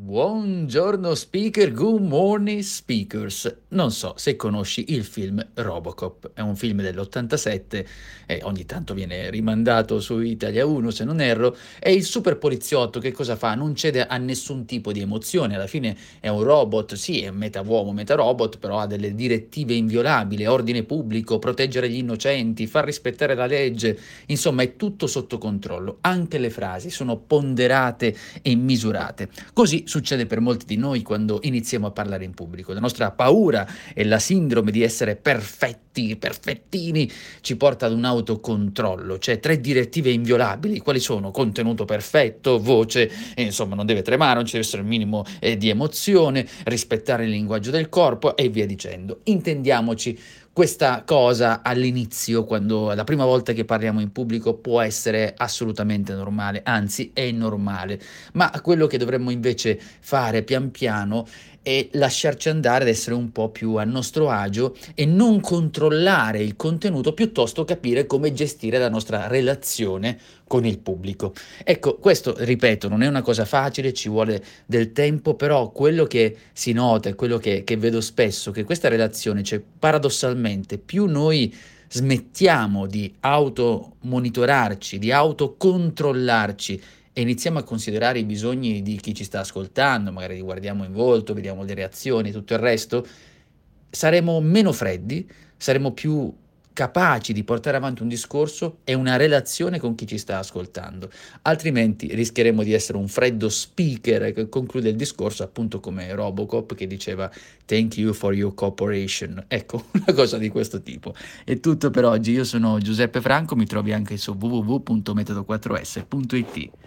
Buongiorno speaker, good morning speakers. Non so se conosci il film Robocop, è un film dell'87 e ogni tanto viene rimandato su Italia 1 se non erro, e il super poliziotto. Che cosa fa? Non cede a nessun tipo di emozione, alla fine è un robot, sì è meta uomo, meta robot, però ha delle direttive inviolabili, ordine pubblico, proteggere gli innocenti, far rispettare la legge, insomma è tutto sotto controllo, anche le frasi sono ponderate e misurate. Così succede per molti di noi quando iniziamo a parlare in pubblico. La nostra paura e la sindrome di essere perfetti, perfettini, ci porta ad un autocontrollo, cioè tre direttive inviolabili. Quali sono? Contenuto perfetto, voce, eh, insomma non deve tremare, non ci deve essere il minimo eh, di emozione, rispettare il linguaggio del corpo e via dicendo. Intendiamoci, questa cosa all'inizio, quando la prima volta che parliamo in pubblico, può essere assolutamente normale, anzi è normale, ma quello che dovremmo invece fare pian piano e lasciarci andare ad essere un po' più a nostro agio e non controllare il contenuto, piuttosto capire come gestire la nostra relazione con il pubblico. Ecco, questo, ripeto, non è una cosa facile, ci vuole del tempo, però quello che si nota e quello che, che vedo spesso, che questa relazione, cioè paradossalmente, più noi smettiamo di automonitorarci, di autocontrollarci e iniziamo a considerare i bisogni di chi ci sta ascoltando, magari li guardiamo in volto, vediamo le reazioni, tutto il resto, saremo meno freddi, saremo più capaci di portare avanti un discorso e una relazione con chi ci sta ascoltando. Altrimenti rischieremo di essere un freddo speaker che conclude il discorso appunto come Robocop che diceva thank you for your cooperation. Ecco, una cosa di questo tipo. È tutto per oggi. Io sono Giuseppe Franco, mi trovi anche su www.metodo4s.it.